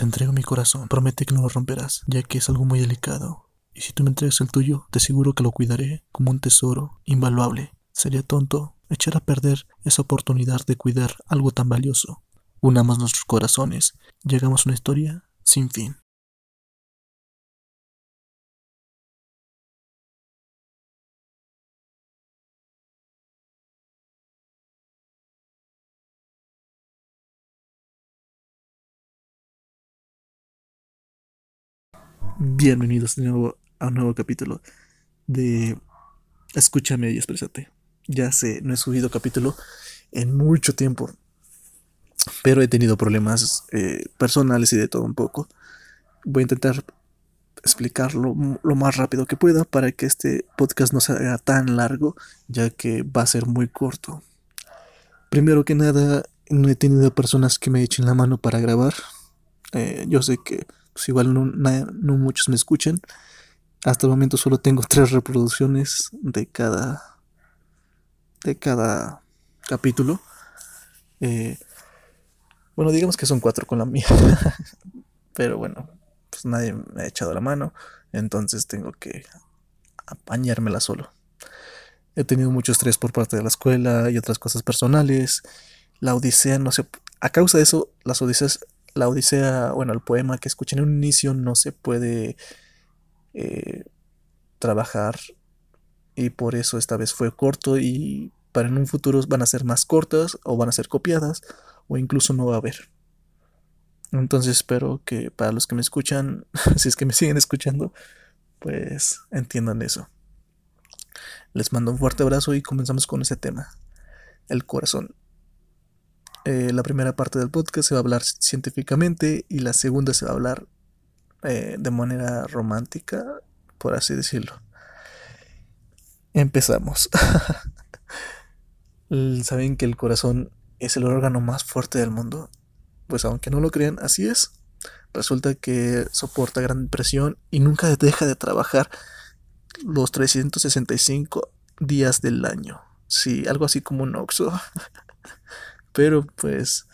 te entrego mi corazón. Promete que no lo romperás, ya que es algo muy delicado. Y si tú me entregas el tuyo, te aseguro que lo cuidaré como un tesoro invaluable. Sería tonto echar a perder esa oportunidad de cuidar algo tan valioso. Unamos nuestros corazones, llegamos a una historia sin fin. Bienvenidos de nuevo a un nuevo capítulo de Escúchame y exprésate. Ya sé, no he subido capítulo en mucho tiempo, pero he tenido problemas eh, personales y de todo un poco. Voy a intentar explicarlo lo más rápido que pueda para que este podcast no sea tan largo, ya que va a ser muy corto. Primero que nada, no he tenido personas que me echen la mano para grabar. Eh, yo sé que pues igual no, muchos me escuchan. Hasta el momento solo tengo tres reproducciones de cada de cada capítulo. Eh, bueno, digamos que son cuatro con la mía. Pero bueno, pues nadie me ha echado la mano. Entonces tengo que apañármela solo. He tenido mucho estrés por parte de la escuela y otras cosas personales. La Odisea, no sé. A causa de eso, las Odiseas la Odisea, bueno, el poema que escuché en un inicio no se puede eh, trabajar y por eso esta vez fue corto y para en un futuro van a ser más cortas o van a ser copiadas o incluso no va a haber. Entonces espero que para los que me escuchan, si es que me siguen escuchando, pues entiendan eso. Les mando un fuerte abrazo y comenzamos con ese tema, el corazón. Eh, la primera parte del podcast se va a hablar científicamente y la segunda se va a hablar eh, de manera romántica, por así decirlo. Empezamos. ¿Saben que el corazón es el órgano más fuerte del mundo? Pues aunque no lo crean, así es. Resulta que soporta gran presión y nunca deja de trabajar los 365 días del año. Sí, algo así como un oxo. Pero pues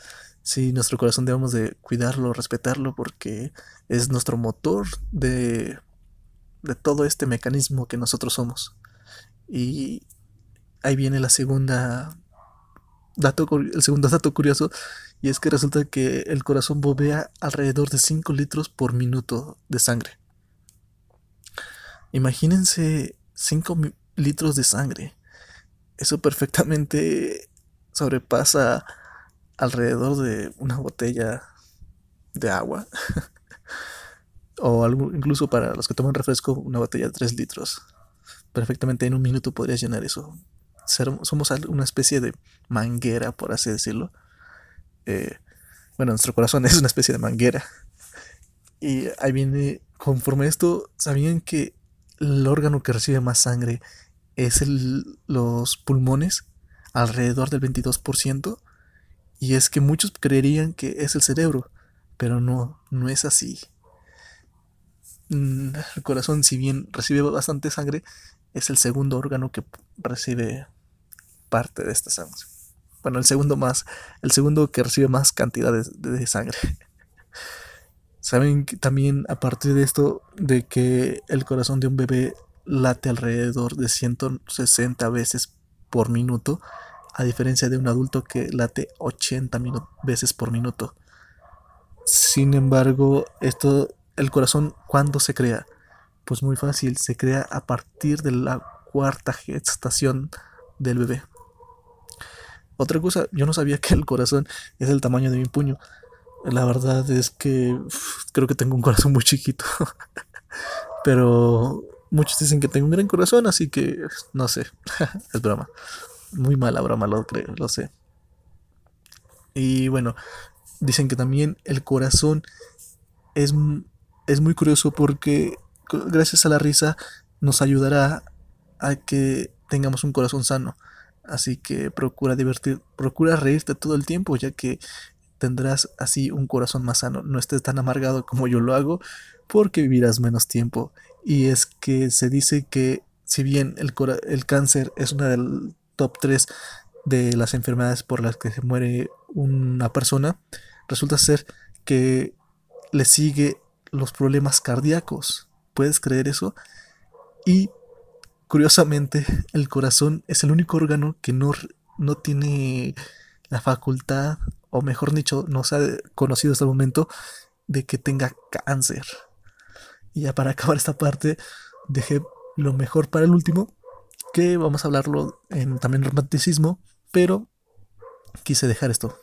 sí, nuestro corazón debemos de cuidarlo, respetarlo, porque es nuestro motor de, de todo este mecanismo que nosotros somos. Y ahí viene la segunda dato, el segundo dato curioso, y es que resulta que el corazón bobea alrededor de 5 litros por minuto de sangre. Imagínense 5 litros de sangre. Eso perfectamente sobrepasa alrededor de una botella de agua. o incluso para los que toman refresco, una botella de 3 litros. Perfectamente en un minuto podrías llenar eso. somos una especie de manguera, por así decirlo. Eh, bueno, nuestro corazón es una especie de manguera. Y ahí viene, conforme esto, ¿sabían que el órgano que recibe más sangre es el, los pulmones? Alrededor del 22%, y es que muchos creerían que es el cerebro, pero no, no es así. Mm, el corazón, si bien recibe bastante sangre, es el segundo órgano que recibe parte de esta sangre. Bueno, el segundo más, el segundo que recibe más cantidad de, sangre. Saben que también a partir de esto, de que el corazón de un bebé late alrededor de 160 veces por minuto, a diferencia de un adulto que late 80 veces por minuto. Sin embargo, esto, el corazón, ¿cuándo se crea? Pues muy fácil, se crea a partir de la cuarta gestación del bebé. Otra cosa, yo no sabía que el corazón es el tamaño de mi puño. La verdad es que creo que tengo un corazón muy chiquito. Pero muchos dicen que tengo un gran corazón, así que no sé, es broma. Muy mala broma, lo creo, lo sé. Y bueno, dicen que también el corazón es, es muy curioso porque gracias a la risa nos ayudará a que tengamos un corazón sano. Así que procura divertir, procura reírte todo el tiempo, ya que tendrás así un corazón más sano. No estés tan amargado como yo lo hago, porque vivirás menos tiempo. Y es que se dice que si bien el, el cáncer es una del, top 3 de las enfermedades por las que se muere una persona, resulta ser que le sigue los problemas cardíacos. ¿Puedes creer eso? Y curiosamente, el corazón es el único órgano que no, no tiene la facultad, o mejor dicho, no se ha conocido hasta el momento, de que tenga cáncer. Y ya para acabar esta parte, dejé lo mejor para el último, que vamos a hablarlo en también romanticismo, pero quise dejar esto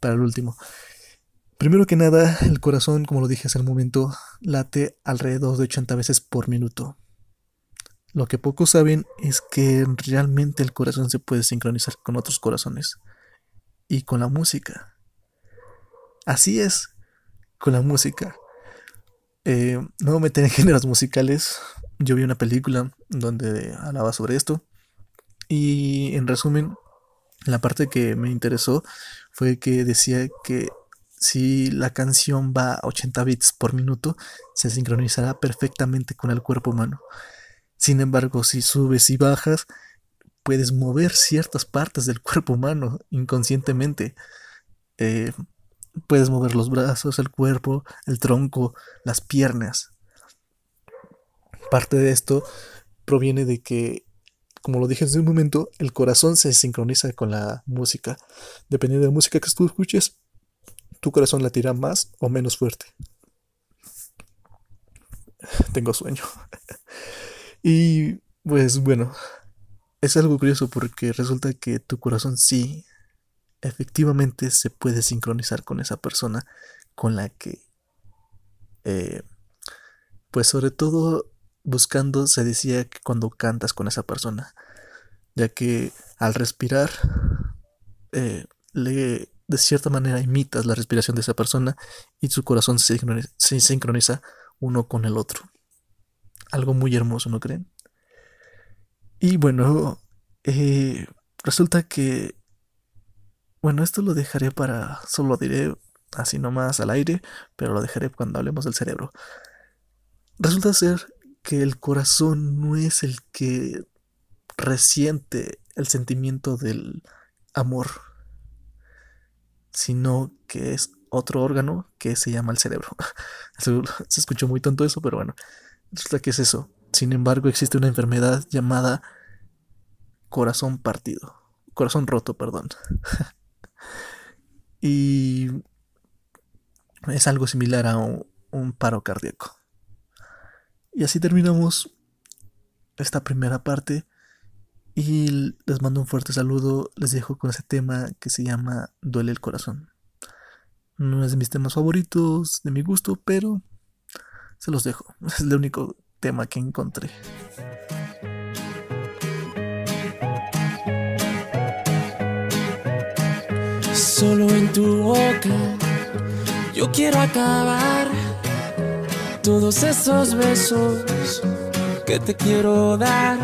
para el último. Primero que nada, el corazón, como lo dije hace un momento, late alrededor de 80 veces por minuto. Lo que pocos saben es que realmente el corazón se puede sincronizar con otros corazones y con la música. Así es, con la música. Eh, no me meter en géneros musicales. Yo vi una película donde hablaba sobre esto. Y en resumen, la parte que me interesó fue que decía que si la canción va a 80 bits por minuto, se sincronizará perfectamente con el cuerpo humano. Sin embargo, si subes y bajas, puedes mover ciertas partes del cuerpo humano inconscientemente. Eh, puedes mover los brazos, el cuerpo, el tronco, las piernas. Parte de esto proviene de que, como lo dije hace un momento, el corazón se sincroniza con la música. Dependiendo de la música que tú escuches, tu corazón latirá más o menos fuerte. Tengo sueño. y pues bueno, es algo curioso porque resulta que tu corazón sí, efectivamente se puede sincronizar con esa persona con la que, eh, pues sobre todo buscando se decía que cuando cantas con esa persona, ya que al respirar, eh, le de cierta manera imitas la respiración de esa persona y su corazón se sincroniza, uno con el otro. Algo muy hermoso, ¿no creen? Y bueno, eh, resulta que... Bueno, esto lo dejaré para... Solo lo diré así nomás al aire, pero lo dejaré cuando hablemos del cerebro. Resulta ser que el corazón no es el que resiente el sentimiento del amor sino que es otro órgano que se llama el cerebro. se escuchó muy tonto eso, pero bueno, resulta que es eso. Sin embargo, existe una enfermedad llamada corazón partido, corazón roto, perdón. y es algo similar a un paro cardíaco. Y así terminamos esta primera parte y les mando un fuerte saludo, les dejo con ese tema que se llama Duele el corazón. No es de mis temas favoritos, de mi gusto, pero se los dejo. Es el único tema que encontré. Solo en tu boca yo quiero acabar todos esos besos que te quiero dar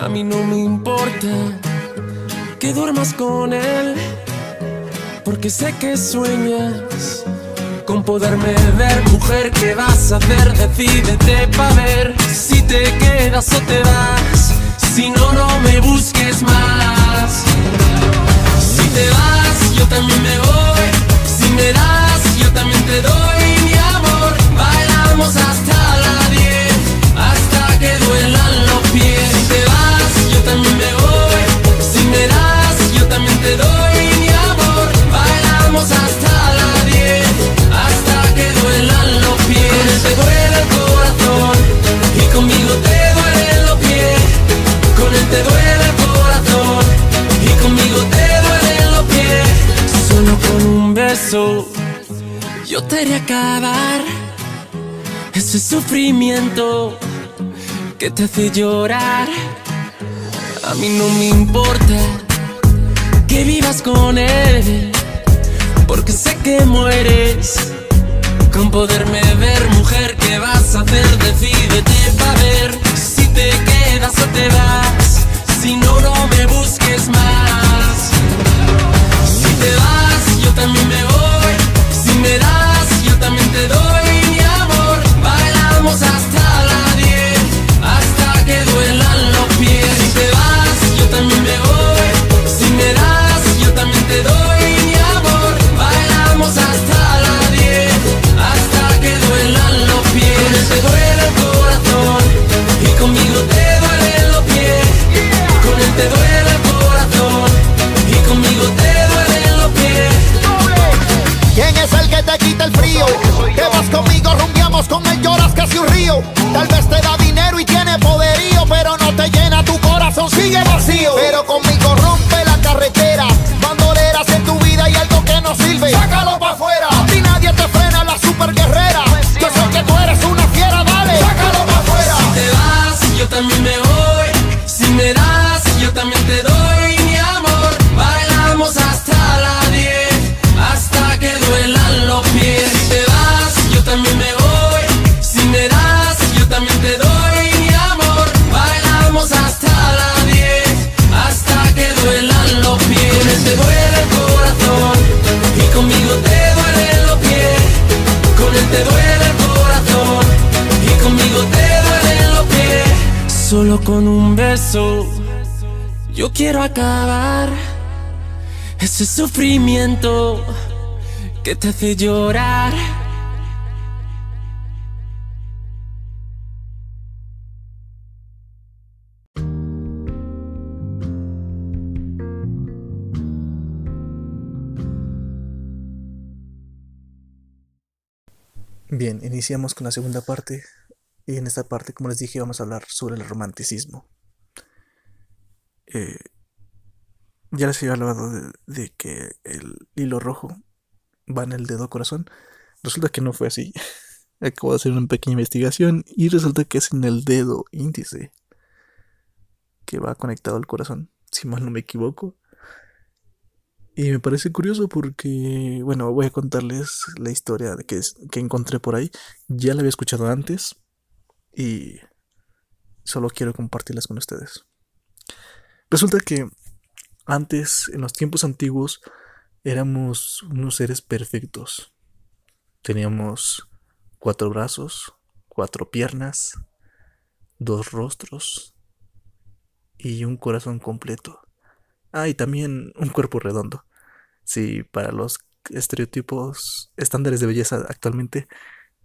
a mí no me importa que duermas con él, porque sé que sueñas con poderme ver. Mujer, ¿qué vas a hacer? Decídete pa' ver si te quedas o te vas. Si no, no me busques más. Si te vas, yo también me voy. Si me das, yo te haré acabar ese sufrimiento que te hace llorar. A mí no me importa que vivas con él, porque sé que mueres con poderme ver, mujer. ¿Qué vas a hacer? Decídete para ver si te quedas o te vas. Si no, no me busques más. Si te vas, yo también me voy. Quiero acabar ese sufrimiento que te hace llorar. Bien, iniciamos con la segunda parte. Y en esta parte, como les dije, vamos a hablar sobre el romanticismo. Eh, ya les había hablado de, que el hilo rojo va en el dedo corazón. Resulta que no fue así. Acabo de hacer una pequeña investigación y resulta que es en el dedo índice que va conectado al corazón, si mal no me equivoco. Y me parece curioso porque, bueno, voy a contarles la historia de que, que encontré por ahí. Ya la había escuchado antes y solo quiero compartirlas con ustedes. Resulta que antes, en los tiempos antiguos, éramos unos seres perfectos. Teníamos cuatro brazos, cuatro piernas, dos rostros y un corazón completo. Ah, y también un cuerpo redondo. Sí, para los estereotipos estándares de belleza actualmente,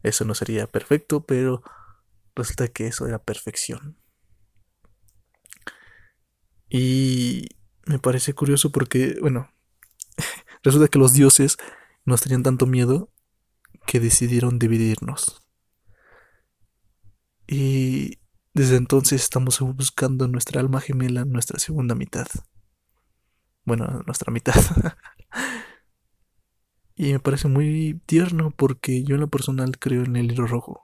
eso no sería perfecto, pero resulta que eso era perfección. Y me parece curioso porque, bueno, resulta que los dioses nos tenían tanto miedo que decidieron dividirnos. Y desde entonces estamos buscando nuestra alma gemela, nuestra segunda mitad. Bueno, nuestra mitad. y me parece muy tierno porque yo en lo personal creo en el hilo rojo.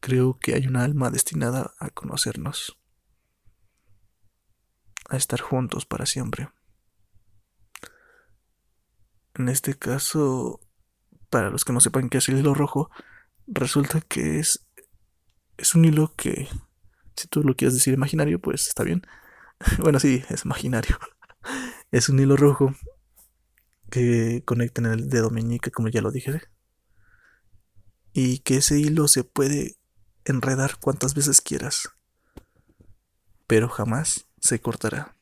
Creo que hay una alma destinada a conocernos, a estar juntos para siempre. En este caso, para los que no sepan qué es el hilo rojo, resulta que es, es un hilo que, si tú lo quieres decir imaginario, pues está bien. Bueno, sí, es imaginario. Es un hilo rojo que conecta en el dedo meñique, como ya lo dije. Y que ese hilo se puede enredar cuantas veces quieras. Pero jamás se cortará.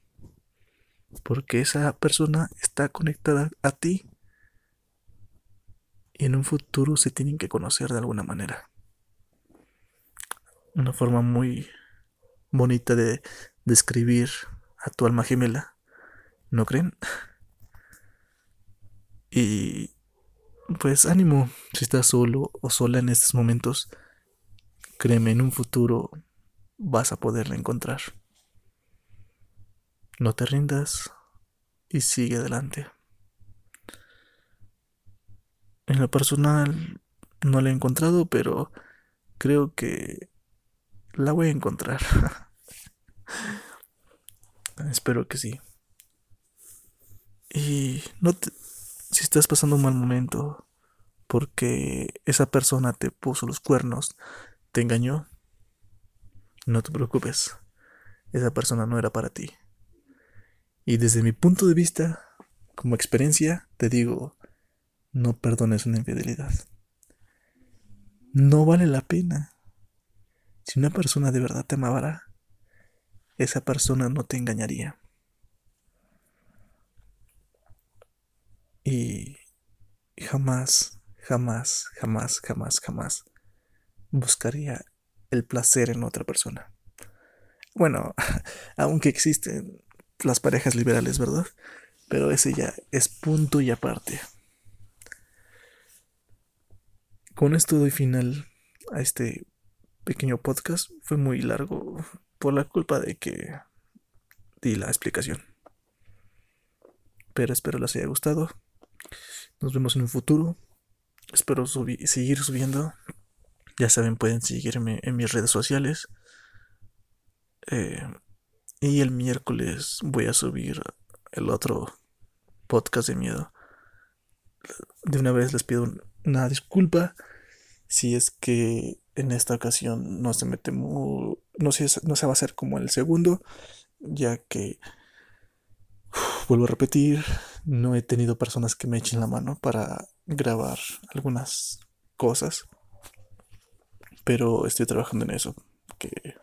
Porque esa persona está conectada a ti. Y en un futuro se tienen que conocer de alguna manera. Una forma muy bonita de describir a tu alma gemela. ¿No creen? Y pues ánimo, si estás solo o sola en estos momentos, créeme, en un futuro vas a poderla encontrar. No te rindas y sigue adelante. En lo personal no la he encontrado, pero creo que la voy a encontrar. Espero que sí. Y no te, si estás pasando un mal momento porque esa persona te puso los cuernos, te engañó, no te preocupes. Esa persona no era para ti. Y desde mi punto de vista, como experiencia, te digo, no perdones una infidelidad. No vale la pena. Si una persona de verdad te amara, esa persona no te engañaría. Y jamás, jamás, jamás, jamás, jamás buscaría el placer en otra persona. Bueno, aunque existen las parejas liberales, ¿verdad? Pero ese ya es punto y aparte. Con esto doy final a este pequeño podcast. Fue muy largo por la culpa de que di la explicación. Pero espero les haya gustado. Nos vemos en un futuro. Espero seguir subiendo. Ya saben, pueden seguirme en mis redes sociales. Eh, y el miércoles voy a subir el otro podcast de miedo. De una vez les pido una disculpa si es que en esta ocasión no se mete muy, no, se, no se va a hacer como el segundo, ya que vuelvo a repetir, no he tenido personas que me echen la mano para grabar algunas cosas, pero estoy trabajando en eso, que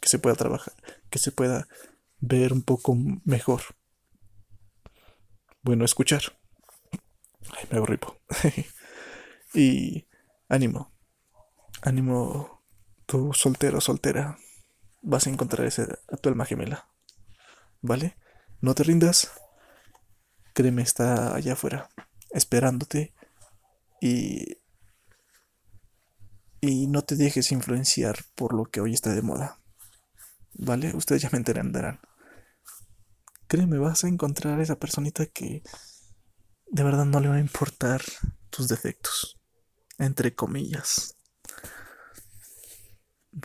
que se pueda trabajar, que se pueda ver un poco mejor. Bueno, escuchar. Ay, me hago ripo. y ánimo. Ánimo, tu soltero, soltera. Vas a encontrar ese, a tu alma gemela. ¿Vale? No te rindas. Créeme, está allá afuera, esperándote. Y. Y no te dejes influenciar por lo que hoy está de moda. ¿Vale? Ustedes ya me entenderán. Créeme, vas a encontrar a esa personita que de verdad no le va a importar tus defectos. Entre comillas.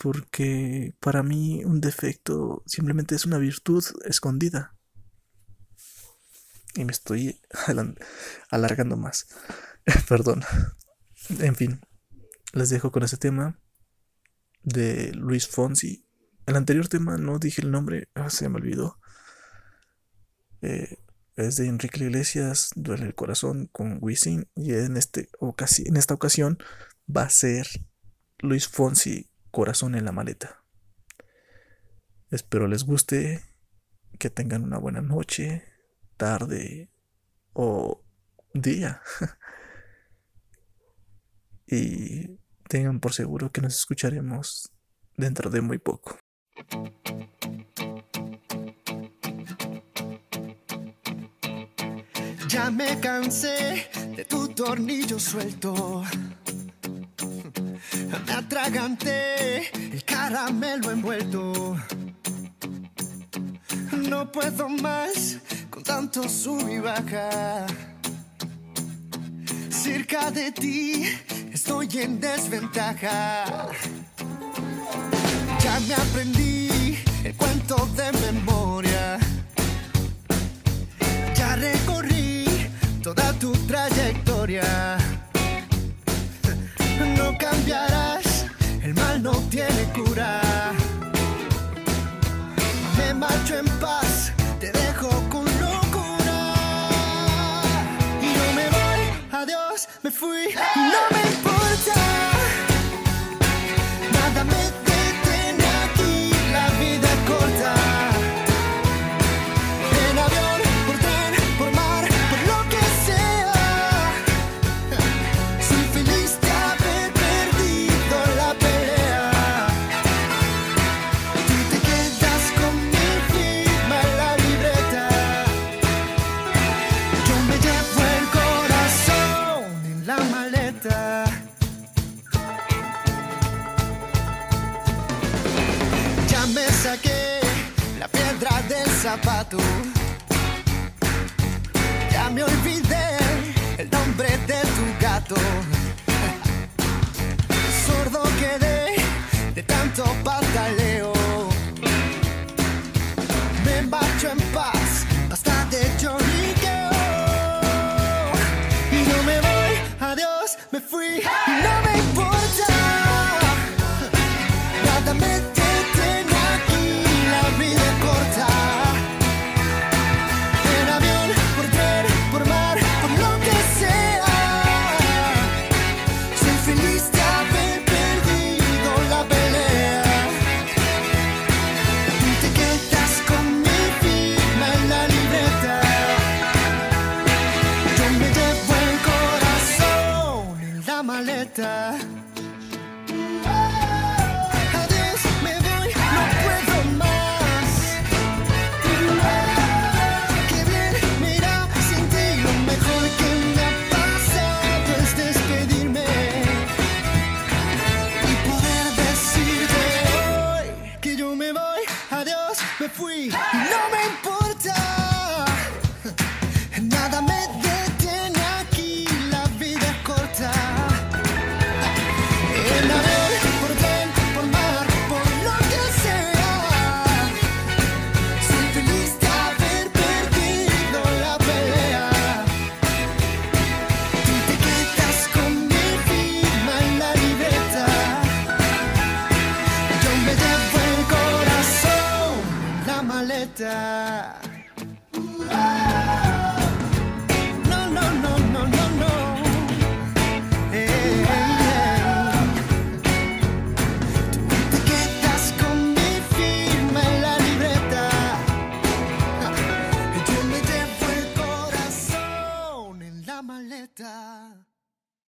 Porque para mí un defecto simplemente es una virtud escondida. Y me estoy alargando más. Perdón. En fin, les dejo con ese tema de Luis Fonsi el anterior tema no dije el nombre, ah, se me olvidó. Eh, es de Enrique Iglesias, Duele el Corazón con Wisin. Y en, este en esta ocasión va a ser Luis Fonsi, Corazón en la maleta. Espero les guste, que tengan una buena noche, tarde o día. y tengan por seguro que nos escucharemos dentro de muy poco. Ya me cansé de tu tornillo suelto. Me atraganté el caramelo envuelto. No puedo más con tanto sub y baja. Cerca de ti estoy en desventaja. Ya me aprendí el cuento de memoria. Ya recorrí toda tu trayectoria. No cambiarás, el mal no tiene cura. Me marcho en paz, te dejo con locura. Y no me voy, adiós, me fui, no me